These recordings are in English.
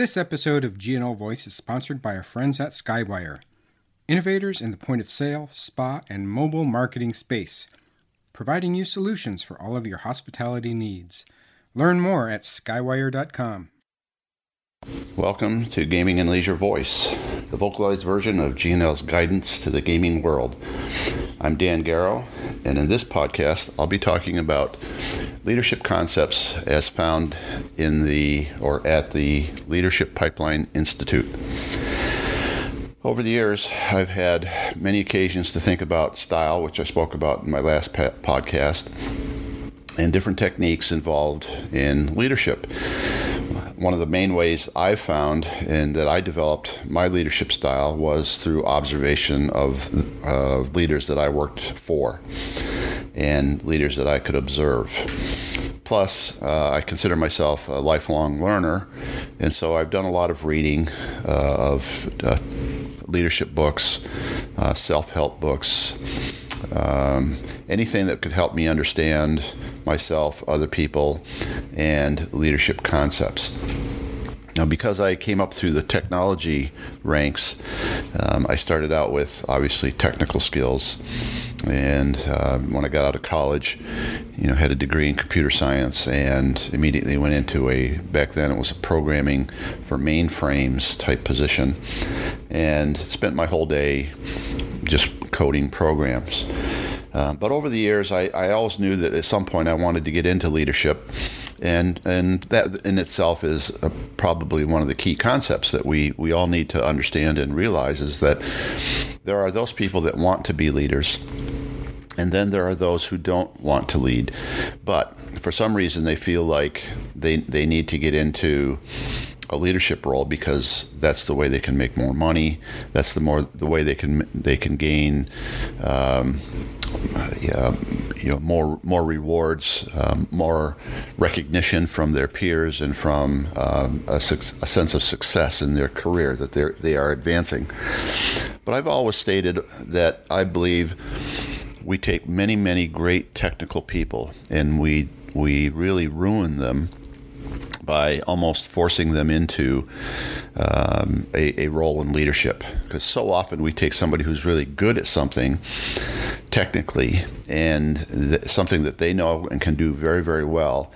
This episode of GNL Voice is sponsored by our friends at Skywire, innovators in the point of sale, spa, and mobile marketing space, providing you solutions for all of your hospitality needs. Learn more at skywire.com. Welcome to Gaming and Leisure Voice, the vocalized version of GNL's guidance to the gaming world. I'm Dan Garrow, and in this podcast, I'll be talking about leadership concepts as found in the or at the Leadership Pipeline Institute. Over the years, I've had many occasions to think about style, which I spoke about in my last podcast, and different techniques involved in leadership one of the main ways I found and that I developed my leadership style was through observation of uh, leaders that I worked for and leaders that I could observe. Plus, uh, I consider myself a lifelong learner, and so I've done a lot of reading uh, of uh, leadership books, uh, self help books, um, anything that could help me understand myself, other people, and leadership concepts. Now, because I came up through the technology ranks, um, I started out with obviously technical skills. And uh, when I got out of college, you know, had a degree in computer science and immediately went into a, back then it was a programming for mainframes type position and spent my whole day just coding programs. Uh, but over the years, I, I always knew that at some point I wanted to get into leadership and and that in itself is a, probably one of the key concepts that we we all need to understand and realize is that there are those people that want to be leaders and then there are those who don't want to lead but for some reason they feel like they they need to get into a leadership role because that's the way they can make more money. That's the more the way they can they can gain. Um, uh, you know more more rewards, um, more recognition from their peers, and from um, a, su- a, sense of success in their career that they they are advancing. But I've always stated that I believe we take many many great technical people and we we really ruin them by almost forcing them into um, a, a, role in leadership. Because so often we take somebody who's really good at something technically and th- something that they know and can do very, very well,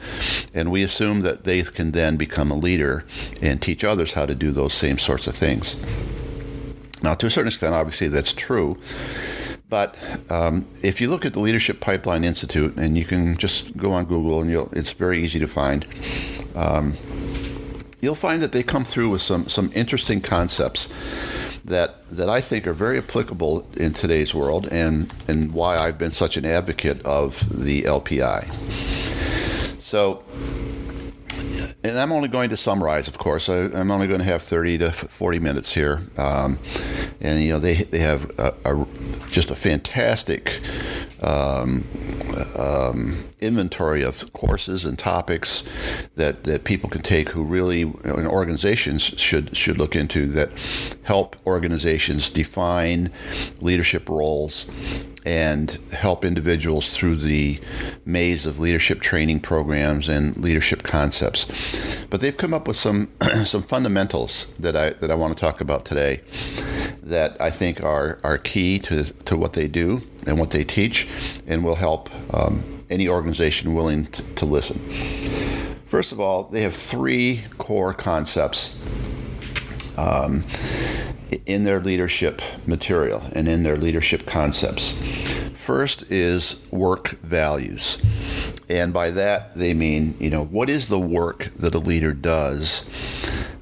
and we assume that they can then become a leader and teach others how to do those same sorts of things. Now, to a certain extent, obviously, that's true. But um, if you look at the Leadership Pipeline Institute, and you can just go on Google, and it's very easy to find um, you'll find that they come through with some some interesting concepts that that I think are very applicable in today's world, and and why I've been such an advocate of the LPI. So and I'm only going to summarize, of course. I, am only going to have 30 to 40 minutes here, um, and you know they they have a, a, just a fantastic um, um, inventory of courses and topics that, that people can take who really and organizations should should look into that help organizations define leadership roles and help individuals through the maze of leadership training programs and leadership concepts. But they've come up with some some fundamentals that I that I want to talk about today that I think are are key to to what they do and what they teach, and will help um, any organization willing to, to listen. First of all, they have three core concepts. Um, in their leadership material and in their leadership concepts. First is work values. And by that, they mean, you know, what is the work that a leader does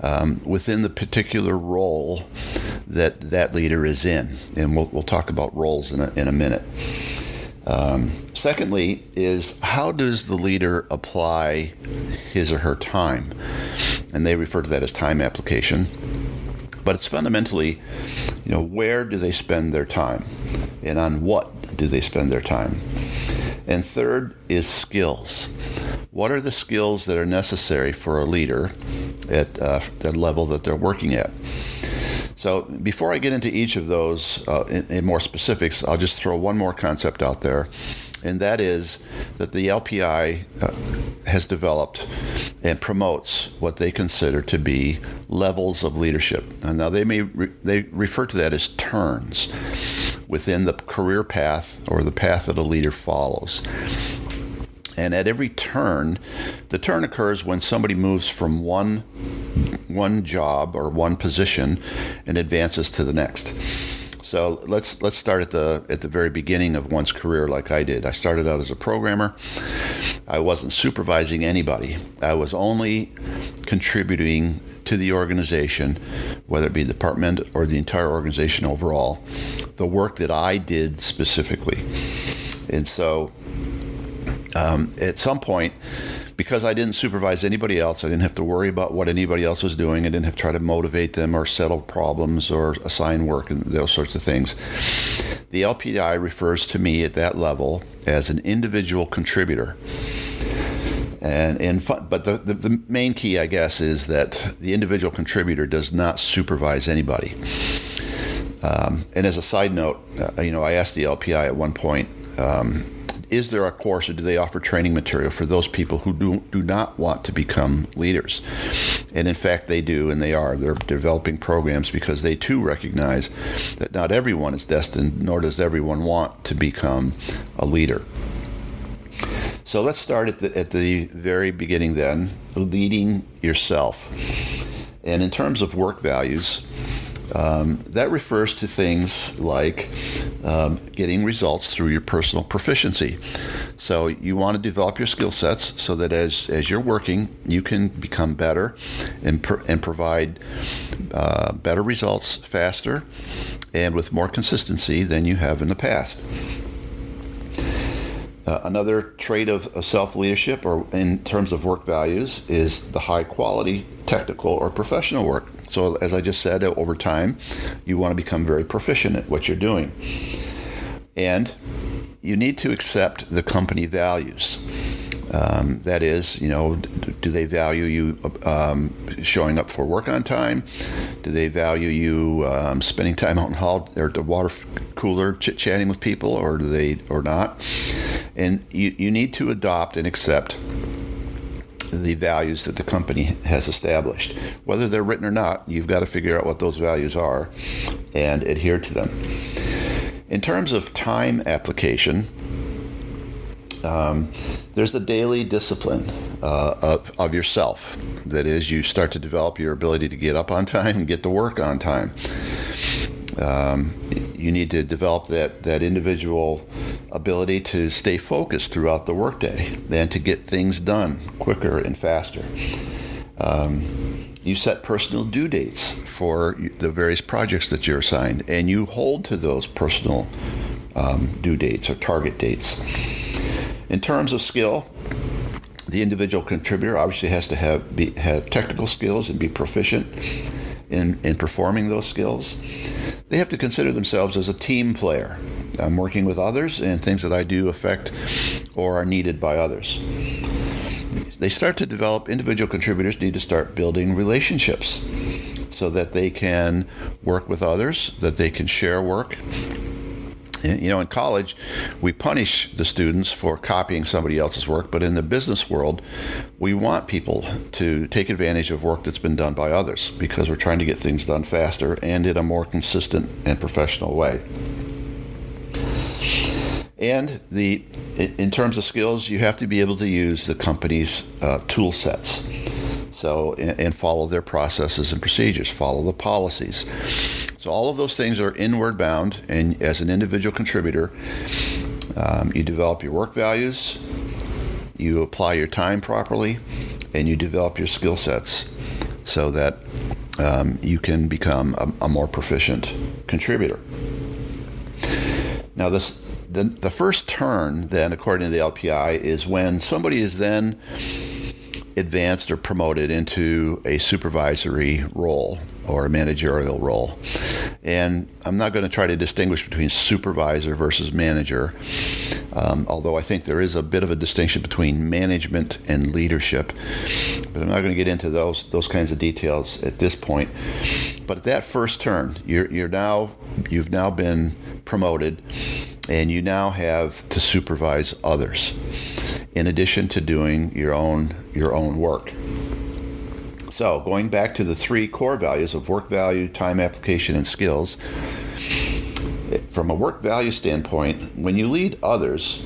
um, within the particular role that that leader is in? And we'll, we'll talk about roles in a, in a minute. Um, secondly, is how does the leader apply his or her time? And they refer to that as time application. But it's fundamentally, you know, where do they spend their time and on what do they spend their time? And third is skills. What are the skills that are necessary for a leader at uh, the level that they're working at? So before I get into each of those uh, in, in, more specifics, I'll just throw one more concept out there, and that is that the LPI uh, has developed and promotes what they consider to be levels of leadership. And now they may re- they refer to that as turns within the career path or the path that a leader follows. And at every turn, the turn occurs when somebody moves from one one job or one position and advances to the next. So let's let's start at the at the very beginning of one's career, like I did. I started out as a programmer. I wasn't supervising anybody. I was only contributing to the organization, whether it be the department or the entire organization overall, the work that I did specifically. And so, um, at some point, because I didn't supervise anybody else, I didn't have to worry about what anybody else was doing. I didn't have to try to motivate them or settle problems or assign work and those sorts of things. The LPI refers to me at that level as an individual contributor. And, and fun, but the, the, the main key, I guess, is that the individual contributor does not supervise anybody. Um, and as a side note, uh, you know, I asked the LPI at one point, um, is there a course or do they offer training material for those people who do, do not want to become leaders? And in fact, they do, and they are. They're developing programs because they too recognize that not everyone is destined, nor does everyone want to become a leader. So let's start at the, at the very beginning then, leading yourself. And in terms of work values, um, that refers to things like um, getting results through your personal proficiency. So you want to develop your skill sets so that as, as you're working, you can become better and, and provide uh, better results faster and with more consistency than you have in the past. Uh, another trait of, of self leadership, or in terms of work values, is the high quality technical or professional work. So, as I just said, over time, you want to become very proficient at what you're doing. And you need to accept the company values. Um, that is, you know, do they value you um, showing up for work on time? Do they value you um, spending time out in hall or the water cooler chit chatting with people, or do they or not? And you, you need to adopt and accept the values that the company has established. Whether they're written or not, you've got to figure out what those values are and adhere to them. In terms of time application, um, there's the daily discipline uh, of, of yourself. That is, you start to develop your ability to get up on time and get to work on time. Um, you need to develop that, that individual ability to stay focused throughout the workday and to get things done quicker and faster. Um, you set personal due dates for the various projects that you're assigned, and you hold to those personal um, due dates or target dates. In terms of skill, the individual contributor obviously has to have be, have technical skills and be proficient in, in performing those skills. They have to consider themselves as a team player. I'm working with others, and things that I do affect or are needed by others. They start to develop, individual contributors need to start building relationships so that they can work with others, that they can share work, you know, in college, we punish the students for copying somebody else's work, but in the business world, we want people to take advantage of work that's been done by others because we're trying to get things done faster and in a more consistent and professional way. And the, in terms of skills, you have to be able to use the company's uh, tool sets. So, and, and follow their processes and procedures, follow the policies. So all of those things are inward bound, and as an individual contributor, um, you develop your work values, you apply your time properly, and you develop your skill sets so that um, you can become a, a, more proficient contributor. Now, this the, the first turn, then, according to the LPI, is when somebody is then advanced or promoted into a supervisory role or a managerial role. And I'm not going to try to distinguish between supervisor versus manager, um, although I think there is a bit of a distinction between management and leadership. But I'm not going to get into those those kinds of details at this point. But at that first turn, you're, you're now you've now been promoted, and you now have to supervise others in addition to doing your own your own work. So, going back to the three core values of work value, time application, and skills, from a work value standpoint, when you lead others,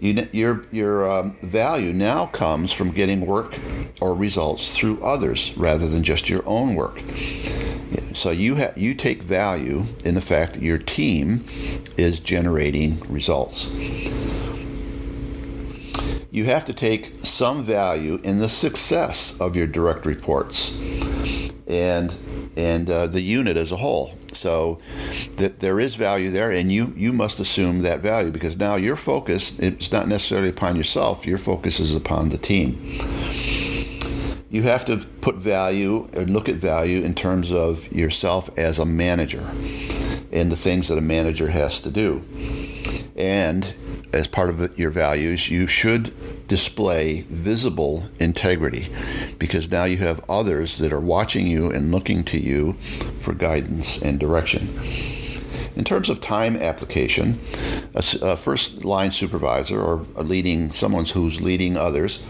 you, your your um, value now comes from getting work or results through others rather than just your own work. So you ha- you take value in the fact that your team is generating results. You have to take some value in the success of your direct reports and and uh, the unit as a whole. So that there is value there, and you you must assume that value because now your focus it's not necessarily upon yourself. Your focus is upon the team. You have to put value and look at value in terms of yourself as a manager and the things that a manager has to do. And as part of your values, you should display visible integrity because now you have others that are watching you and looking to you for guidance and direction. In terms of time application, a, a first line supervisor or leading someone who's leading others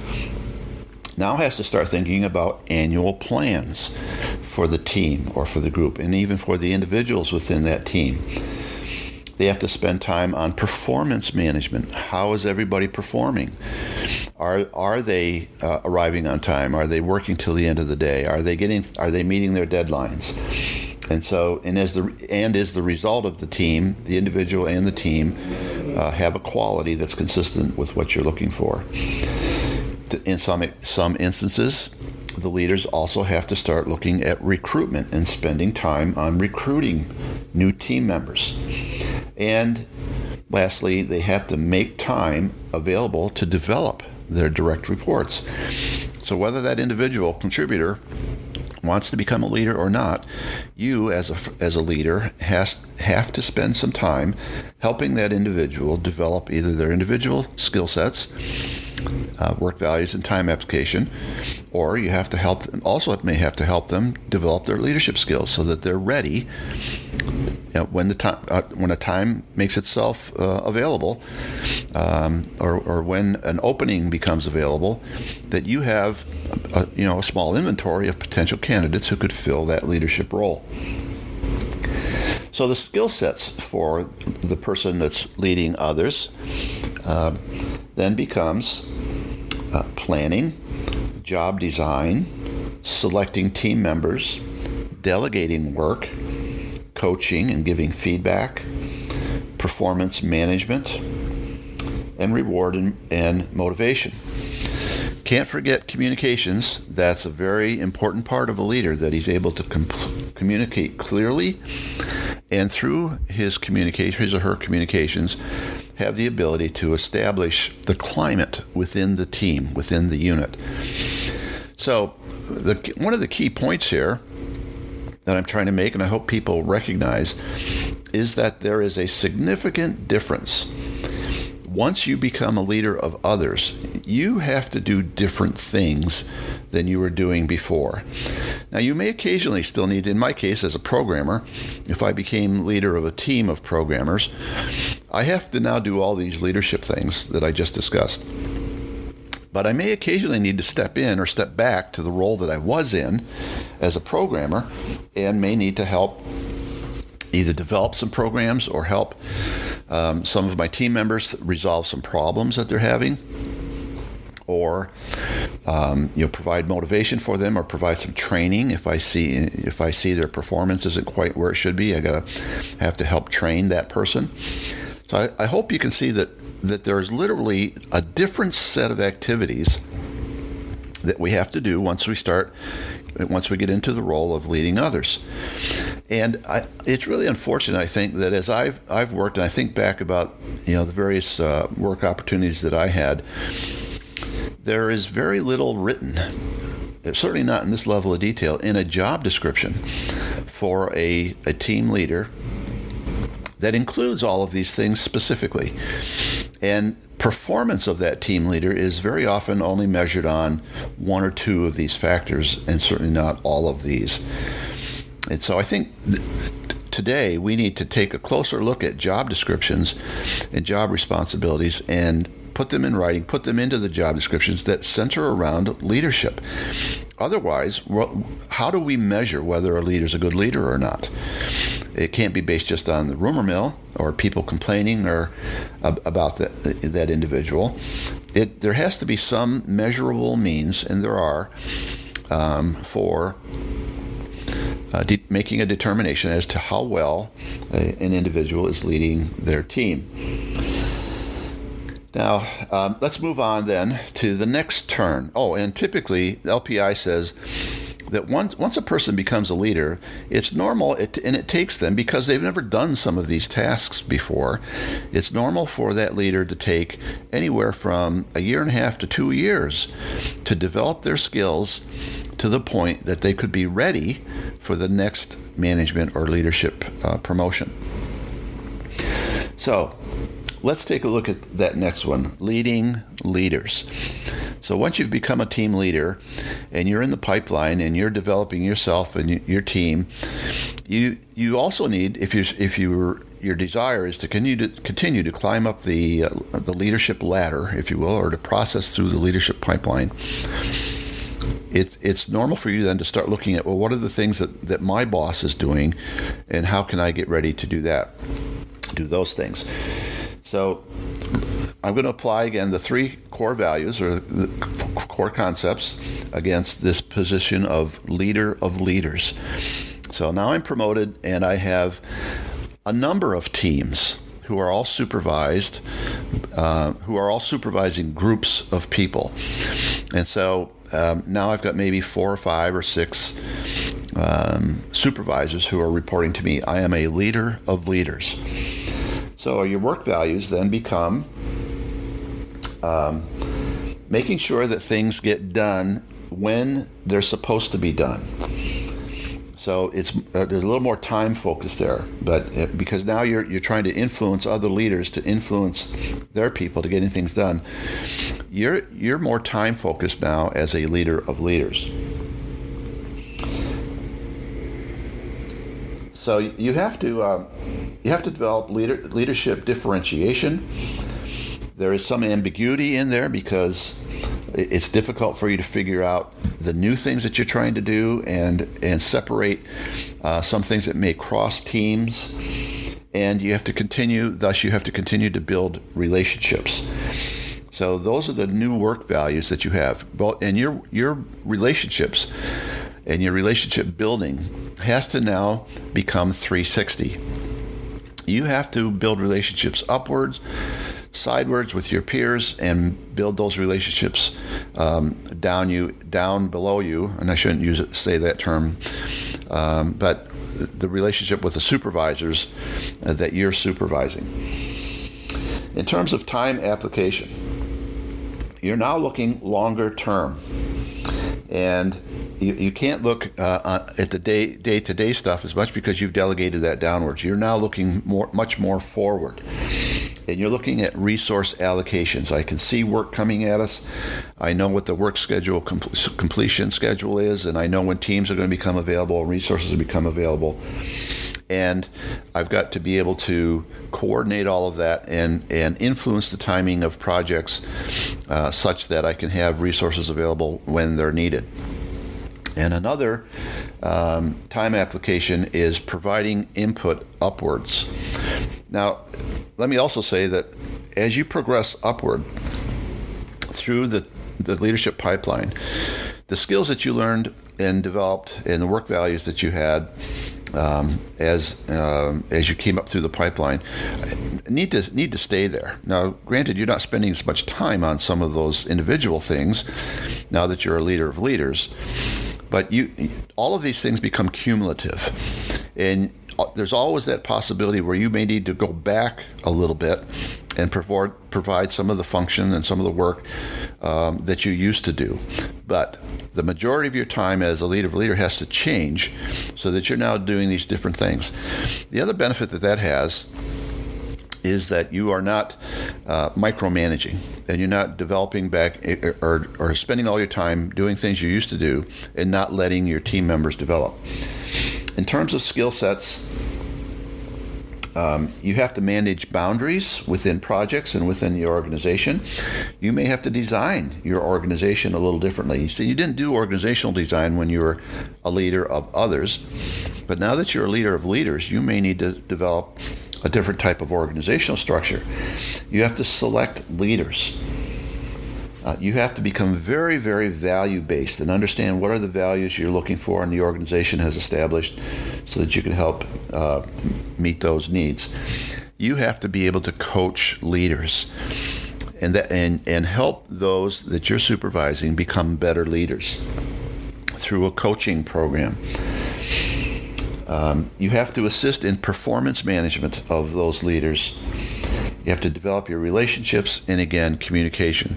now has to start thinking about annual plans for the team or for the group and even for the individuals within that team. They have to spend time on performance management. How is everybody performing? Are are they uh, arriving on time? Are they working till the end of the day? Are they getting? Are they meeting their deadlines? And so, and as the and is the result of the team, the individual and the team uh, have a quality that's consistent with what you're looking for. In some some instances, the leaders also have to start looking at recruitment and spending time on recruiting new team members. And lastly, they have to make time available to develop their direct reports. So, whether that individual contributor wants to become a leader or not, you as a, as a leader has have to spend some time helping that individual develop either their individual skill sets, uh, work values, and time application, or you have to help them. Also, it may have to help them develop their leadership skills so that they're ready you know, when the time uh, when a time makes itself uh, available, um, or, or when an opening becomes available, that you have a, you know a small inventory of potential candidates who could fill that leadership role. So the skill sets for the person that's leading others uh, then becomes uh, planning, job design, selecting team members, delegating work coaching and giving feedback, performance management, and reward and, and motivation. Can't forget communications. That's a very important part of a leader that he's able to com- communicate clearly and through his communication, his or her communications, have the ability to establish the climate within the team, within the unit. So, the, one of the key points here that I'm trying to make, and I hope people recognize, is that there is a significant difference. Once you become a leader of others, you have to do different things than you were doing before. Now, you may occasionally still need, in my case as a programmer, if I became leader of a team of programmers, I have to now do all these leadership things that I just discussed but I may occasionally need to step in or step back to the role that I was in as a programmer and may need to help either develop some programs or help um, some of my team members resolve some problems that they're having or um, you know provide motivation for them or provide some training if I see if I see their performance isn't quite where it should be I gotta have to help train that person so I, I hope you can see that that there is literally a different set of activities that we have to do once we start once we get into the role of leading others. And I, it's really unfortunate, I think, that as I've I've worked, and I think back about you know the various uh, work opportunities that I had, there is very little written, certainly not in this level of detail, in a job description for a, a team leader that includes all of these things specifically. And performance of that team leader is very often only measured on one or two of these factors, and certainly not all of these. And so I think. Th- today we need to take a closer look at job descriptions and job responsibilities and put them in writing, put them into the job descriptions that center around leadership. Otherwise, how do we measure whether a leader is a good leader or not? It can't be based just on the rumor mill or people complaining or about that that individual. It there has to be some measurable means, and there are um, for uh, de- making a determination as to how well a, an individual is leading their team. Now, um, let's move on then to the next turn. Oh, and typically, LPI says that once once a person becomes a leader, it's normal, it, and it takes them because they've never done some of these tasks before. It's normal for that leader to take anywhere from a year and a half to two years to develop their skills to the point that they could be ready for the next management or leadership uh, promotion. So, let's take a look at that next one leading leaders. So once you've become a team leader and you're in the pipeline and you're developing yourself and your team, you you also need if you if you your desire is to continue to continue to climb up the uh, the leadership ladder, if you will, or to process through the leadership pipeline. It, it's normal for you then to start looking at well, what are the things that, that my boss is doing, and how can I get ready to do that, do those things. So I'm going to apply again the three core values or the core concepts against this position of leader of leaders. So now I'm promoted and I have a number of teams who are all supervised, uh, who are all supervising groups of people. And so um, now I've got maybe four or five or six um, supervisors who are reporting to me. I am a leader of leaders. So your work values then become um, making sure that things get done when they're supposed to be done. So it's uh, there's a little more time focus there, but it, uh, because now you're you're trying to influence other leaders to influence their people to getting things done. You're you're more time focused now as a leader of leaders. So you have to uh, you have to develop leader, leadership differentiation. There is some ambiguity in there because it's difficult for you to figure out the new things that you're trying to do and and separate uh, some things that may cross teams. And you have to continue. Thus, you have to continue to build relationships. So those are the new work values that you have. And your your relationships and your relationship building has to now become 360. You have to build relationships upwards, sidewards with your peers, and build those relationships um, down you, down below you. And I shouldn't use it, say that term, um, but the relationship with the supervisors uh, that you're supervising. In terms of time application, you're now looking longer term. And you, you can't look uh, at the day day to day stuff as much because you've delegated that downwards. You're now looking more much more forward, and you're looking at resource allocations. I can see work coming at us. I know what the work schedule completion schedule is, and I know when teams are going to become available, resources will become available and I've got to be able to coordinate all of that and, and influence the timing of projects uh, such that I can have resources available when they're needed. And another um, time application is providing input upwards. Now, let me also say that as you progress upward through the, the leadership pipeline, the skills that you learned and developed and the work values that you had um, as um, as you came up through the pipeline need to need to stay there. Now, granted, you're not spending as much time on some of those individual things now that you're a leader of leaders, but you, all of these things become cumulative, and uh, there's always that possibility where you may need to go back a little bit and provide provide some of the function and some of the work um, that you used to do. But the majority of your time as a leader of leader has to change, so that you're now doing these different things. The other benefit that that has is that you are not uh, micromanaging and you're not developing back eh, eh, or, or spending all your time doing things you used to do and not letting your team members develop. In terms of skill sets, Um, you have to manage boundaries within projects and within your organization. You may have to design your organization a little differently. You see, you didn't do organizational design when you were a leader of others, but now that you're a leader of leaders, you may need to develop a different type of organizational structure. You have to select leaders. Uh, you have to become very, very value based and understand what are the values you're looking for and the organization has established so that you can help uh, meet those needs. You have to be able to coach leaders and, that, and, and help those that you're supervising become better leaders through a coaching program. Um, you have to assist in performance management of those leaders you have to develop your relationships and again, communication.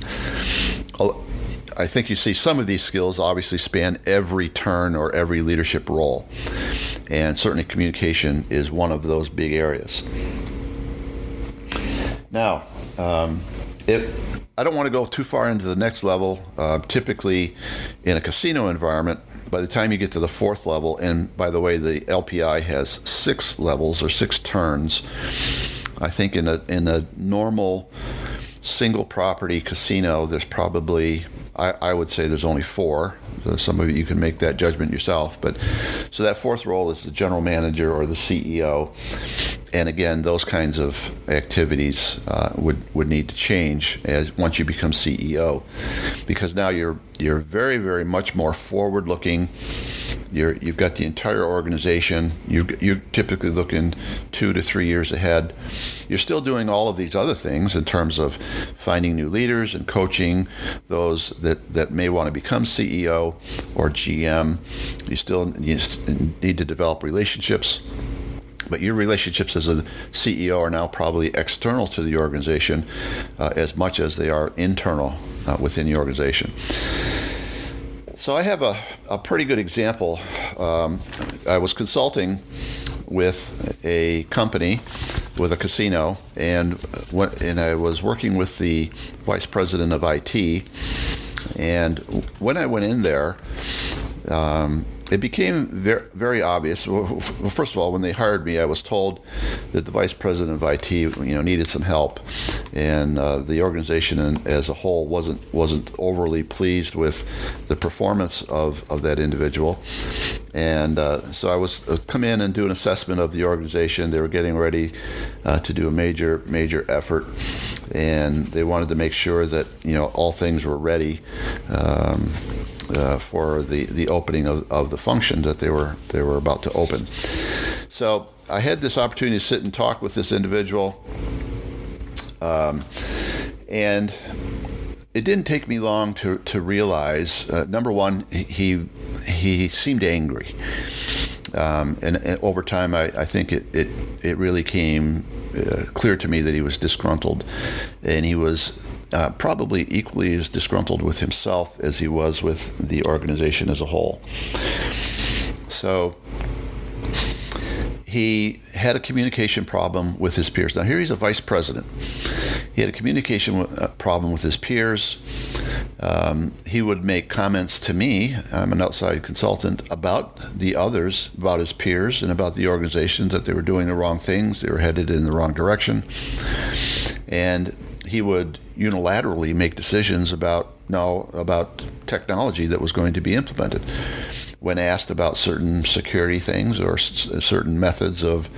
I think you see some of these skills obviously span every turn or every leadership role. And certainly communication is one of those big areas. Now, um, if I don't want to go too far into the next level, uh, typically in a casino environment, by the time you get to the fourth level, and by the way, the LPI has six levels or six turns, I think in a in a normal single property casino, there's probably I, I would say there's only four. So some of you can make that judgment yourself. But so that fourth role is the general manager or the CEO, and again, those kinds of activities uh, would would need to change as once you become CEO, because now you're you're very very much more forward looking you're, you've got the entire organization. You, you're typically looking two to three years ahead. You're still doing all of these other things in terms of finding new leaders and coaching those that, that may want to become CEO or GM. You still you need to develop relationships but your relationships as a CEO are now probably external to the organization uh, as much as they are internal uh, within the organization. So I have a, a pretty good example. Um, I was consulting with a company, with a casino, and and I was working with the vice president of IT. And when I went in there, um, it became very, very obvious. Well, first of all, when they hired me, I was told that the vice president of IT, you know, needed some help, and uh, the organization as a whole wasn't wasn't overly pleased with the performance of, of that individual, and uh, so I was uh, come in and do an assessment of the organization. They were getting ready uh, to do a major major effort, and they wanted to make sure that you know all things were ready. Um, uh, for the, the opening of, of the function that they were they were about to open. So I had this opportunity to sit and talk with this individual, um, and it didn't take me long to to realize uh, number one he he seemed angry. Um, and, and, over time, I, I think it, it, it really came uh, clear to me that he was disgruntled, and he was uh, probably equally as disgruntled with himself as he was with the organization as a whole. So he had a communication problem with his peers. Now, here he's a vice president. He had a communication uh, problem with his peers. Um, he would make comments to me, I'm an outside consultant, about the others, about his peers, and about the organization that they were doing the wrong things, they were headed in the wrong direction. And he would unilaterally make decisions about no about technology that was going to be implemented. When asked about certain security things or s- certain methods of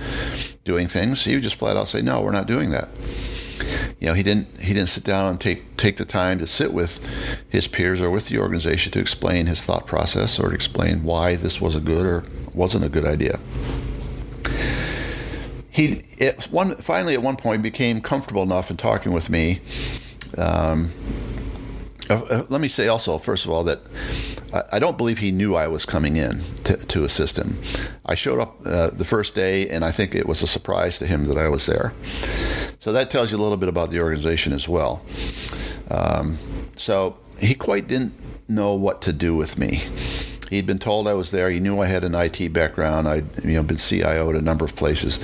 doing things, he would just flat out say, "No, we're not doing that." You know, he didn't he didn't sit down and take take the time to sit with his peers or with the organization to explain his thought process or to explain why this was a good or wasn't a good idea he it, one finally at one point became comfortable enough in talking with me. Um, uh, uh, let me say also, first of all, that I, I, don't believe he knew I was coming in to, to assist him. I showed up uh, the first day, and I think it was a surprise to him that I was there. So that tells you a little bit about the organization as well. Um, so he quite didn't know what to do with me. He'd been told I was there. He knew I had an IT background. I'd you know been CIO at a number of places,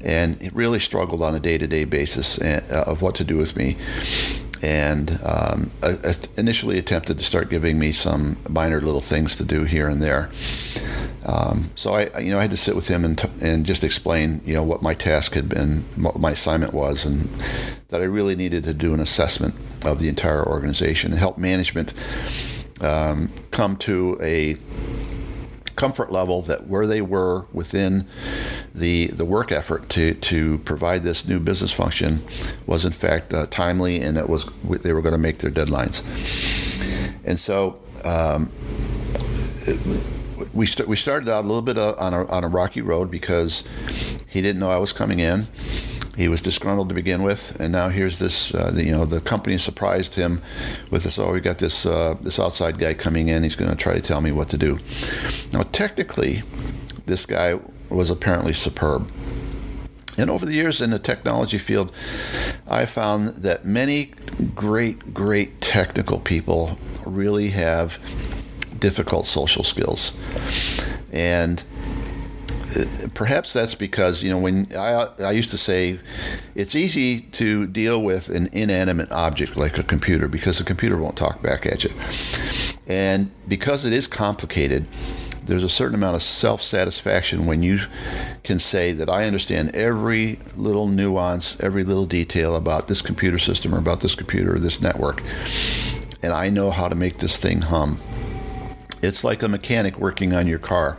and really struggled on a day-to-day basis uh, of what to do with me. And um, initially attempted to start giving me some minor little things to do here and there. Um, so I, you know, I had to sit with him and, t- and just explain, you know, what my task had been, what my assignment was, and that I really needed to do an assessment of the entire organization and help management um, come to a comfort level that where they were within the the work effort to to provide this new business function was in fact uh, timely and that was they were going to make their deadlines. And so. Um, we, st- we started out a little bit uh, on a, on a rocky road because he didn't know I was coming in. He was disgruntled to begin with, and now here's this. Uh, the, you know, the company surprised him with this. Oh, we got this uh, this outside guy coming in. He's going to try to tell me what to do. Now, technically, this guy was apparently superb. And over the years in the technology field, I found that many great, great technical people really have difficult social skills. And perhaps that's because you know when I, I used to say it's easy to deal with an inanimate object like a computer because the computer won't talk back at you. And because it is complicated there's a certain amount of self-satisfaction when you can say that I understand every little nuance every little detail about this computer system or about this computer or this network and I know how to make this thing hum. It's like a mechanic working on your car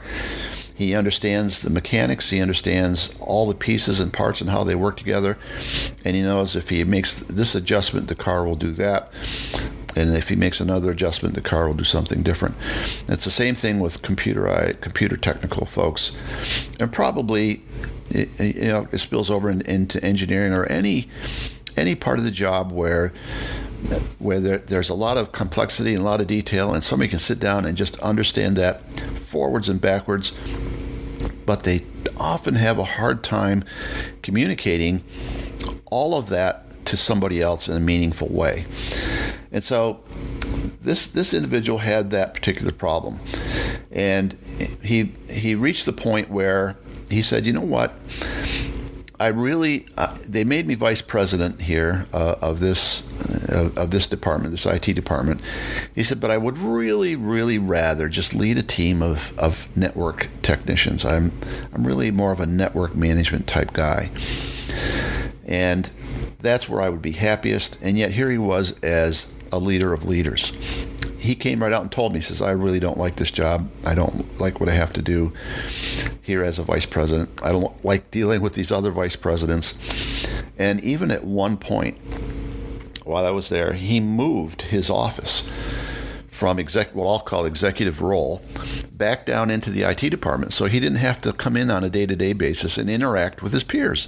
he understands the mechanics. He understands all the pieces and parts and how they work together. And he knows if he makes this adjustment, the car will do that. And if he makes another adjustment, the car will do something different. It's the same thing with computer uh, computer technical folks, and probably you know it spills over into engineering or any any part of the job where where there, there's a lot of complexity and a lot of detail, and somebody can sit down and just understand that forwards and backwards but they often have a hard time communicating all of that to somebody else in a meaningful way. And so this this individual had that particular problem. And he he reached the point where he said, "You know what? I really, uh, they made me vice president here uh, of this uh, of this department, this IT department. He said, but I would really, really rather just lead a team of, of network technicians. I'm I'm really more of a network management type guy, and that's where I would be happiest. And yet here he was as a leader of leaders he came right out and told me, he says, I really don't like this job. I don't like what I have to do here as a vice president. I don't like dealing with these other vice presidents. And even at one point, while I was there, he moved his office from exec, what I'll call executive role back down into the IT department so he didn't have to come in on a day-to-day basis and interact with his peers.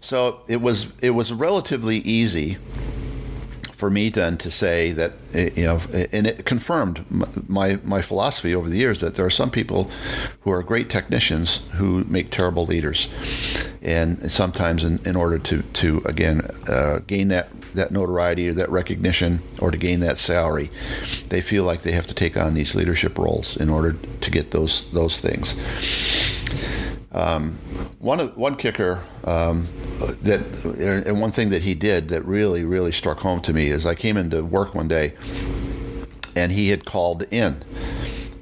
So it was it was relatively easy for me then to say that eh, you know, and it confirmed my my philosophy over the years that there are some people who are great technicians who make terrible leaders, and sometimes in, in order to to again uh, gain that that notoriety or that recognition or to gain that salary, they feel like they have to take on these leadership roles in order to get those those things. Um, one one kicker um, that and one thing that he did that really really struck home to me is I came into work one day and he had called in.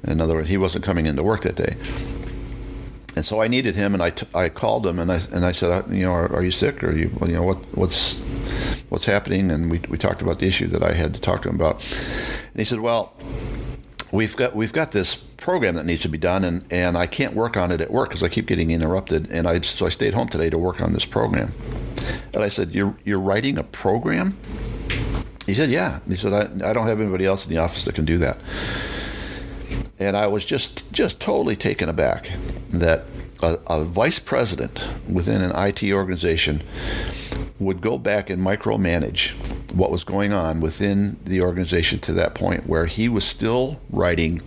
In other words, he wasn't coming into work that day. And so I needed him, and I, t- I called him, and I and I said, uh, you know, are, are you sick, or you, you know, what what's what's happening? And we, we talked about the issue that I had to talk to him about. And he said, well, we've got we've got this program that needs to be done, and, and I can't work on it at work because I keep getting interrupted. And I so I stayed home today to work on this program. And I said, "You're you're writing a program?" He said, "Yeah." He said, "I, I don't have anybody else in the office that can do that." And I was just just totally taken aback that a, a vice president within an IT organization would go back and micromanage what was going on within the organization to that point where he was still writing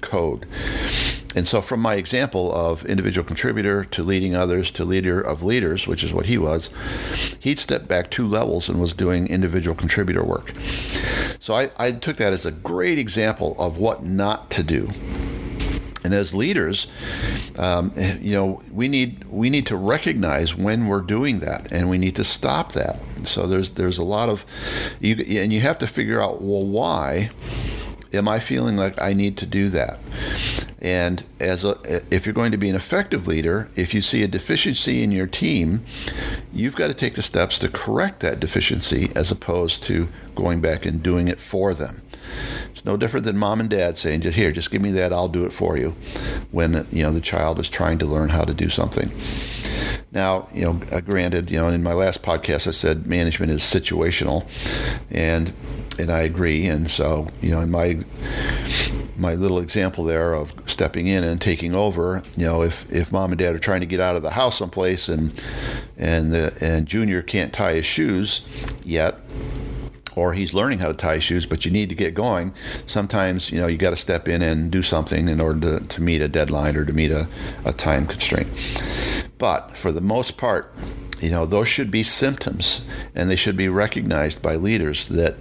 code. And so, from my example of individual contributor to leading others to leader of leaders, which is what he was, he'd stepped back two levels and was doing individual contributor work. So, I, I took that as a great example of what not to do and as leaders, um, you know, we need we need to recognize when we're doing that, and we need to stop that. So there's there's a lot of, you, and you have to figure out well why am I feeling like I need to do that? And as a, if you're going to be an effective leader, if you see a deficiency in your team, you've got to take the steps to correct that deficiency as opposed to going back and doing it for them. It's no different than mom and dad saying, "Just here, just give me that, I'll do it for you." When you know the child is trying to learn how to do something. Now, you know, uh, granted, you know, in my last podcast, I said management is situational, and and I agree. And so, you know, in my my little example there of stepping in and taking over, you know, if, if mom and dad are trying to get out of the house someplace and and the and Junior can't tie his shoes yet, or he's learning how to tie shoes, but you need to get going. Sometimes, you know, you got to step in and do something in order to, to meet a deadline or to meet a, a time constraint. But for the most part, you know, those should be symptoms and they should be recognized by leaders that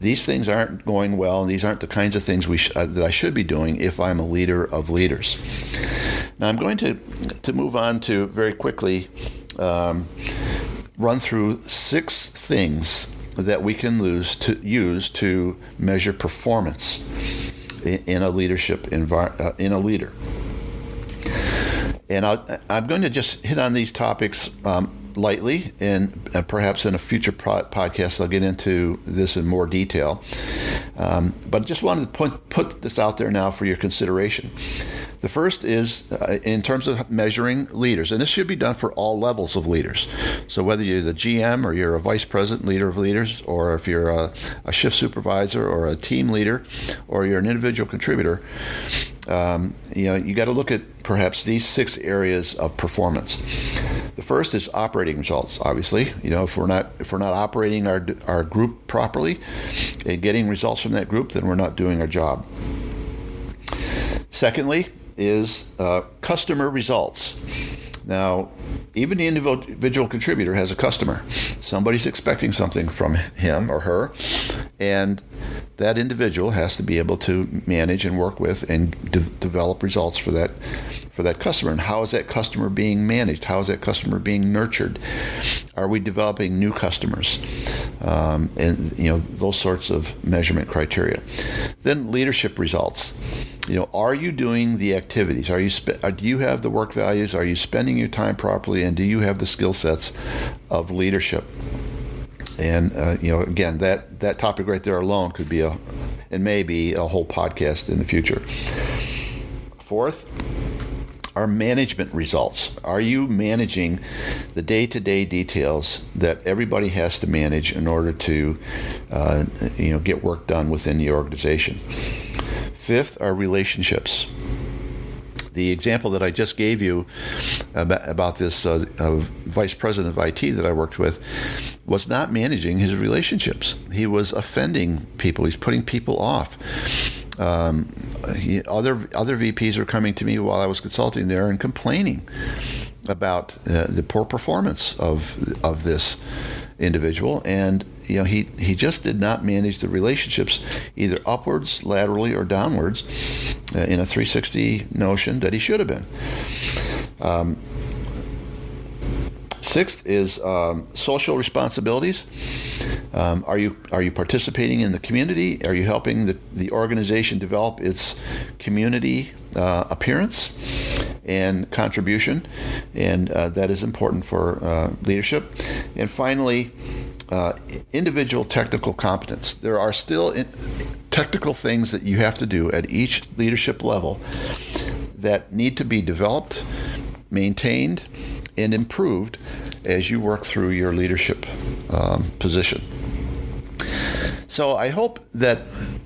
these things aren't going well and these aren't the kinds of things we sh- uh, that I should be doing if I'm a leader of leaders. Now, I'm going to, to move on to very quickly um, run through six things that we can lose to use to measure performance in, a leadership uh, in a leader. And i am going to just hit on these topics um, lightly, and uh, perhaps in a future pro- podcast I'll get into this in more detail. Um, but just wanted to put, put this out there now for your consideration. The first is uh, in terms of measuring leaders, and this should be done for all levels of leaders. So whether you're the GM or you're a vice president leader of leaders, or if you're a, a shift supervisor or a team leader, or you're an individual contributor, um, you know you got to look at perhaps these six areas of performance. The first is operating results. Obviously, you know if we're not if we're not operating our our group properly and getting results from that group, then we're not doing our job. Secondly, is uh, customer results. Now, even the individual contributor has a customer. Somebody's expecting something from him or her, and that individual has to be able to manage and work with and de- develop results for that for that customer. And how is that customer being managed? How is that customer being nurtured? Are we developing new customers? Um, and you know those sorts of measurement criteria. Then leadership results you know, are you doing the activities? Are you spe- uh, do you have the work values? Are you spending your time properly? And do you have the skill sets of leadership? And uh, you know, again, that that topic right there alone could be a, and maybe a whole podcast in the future. Fourth, are management results. Are you managing the day to day details that everybody has to manage in order to, uh, you know, get work done within the organization? Fifth are relationships. The example that I just gave you about, about this uh, uh, vice president of IT that I worked with was not managing his relationships. He was offending people. He's putting people off. Um, he, other other VPs were coming to me while I was consulting there and complaining about uh, the poor performance of of this individual, and you know he he just did not manage the relationships either upwards, laterally, or downwards uh, in a 360 notion that he should have been. Um, Sixth is um, social responsibilities. Um, are you are you participating in the community? Are you helping the, the organization develop its community uh, appearance and contribution? And uh, that is important for uh, leadership. And finally, uh, individual technical competence. There are still technical things that you have to do at each leadership level that need to be developed, maintained, and improved as you work through your leadership um, position. So I hope that,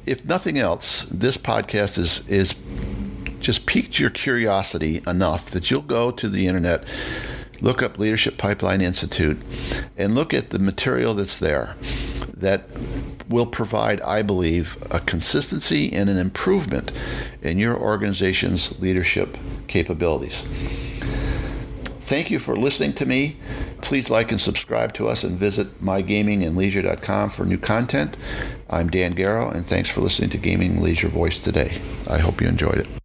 if nothing else, this podcast is is just piqued your curiosity enough that you'll go to the internet, look up Leadership Pipeline Institute, and look at the material that's there that will provide, I believe, a consistency and an improvement in your organization's leadership capabilities. Thank you for listening to me. Please like and subscribe to us and visit mygamingandleisure.com for new content. I'm Dan Garrow, and thanks for listening to Gaming Leisure Voice today. I hope you enjoyed it.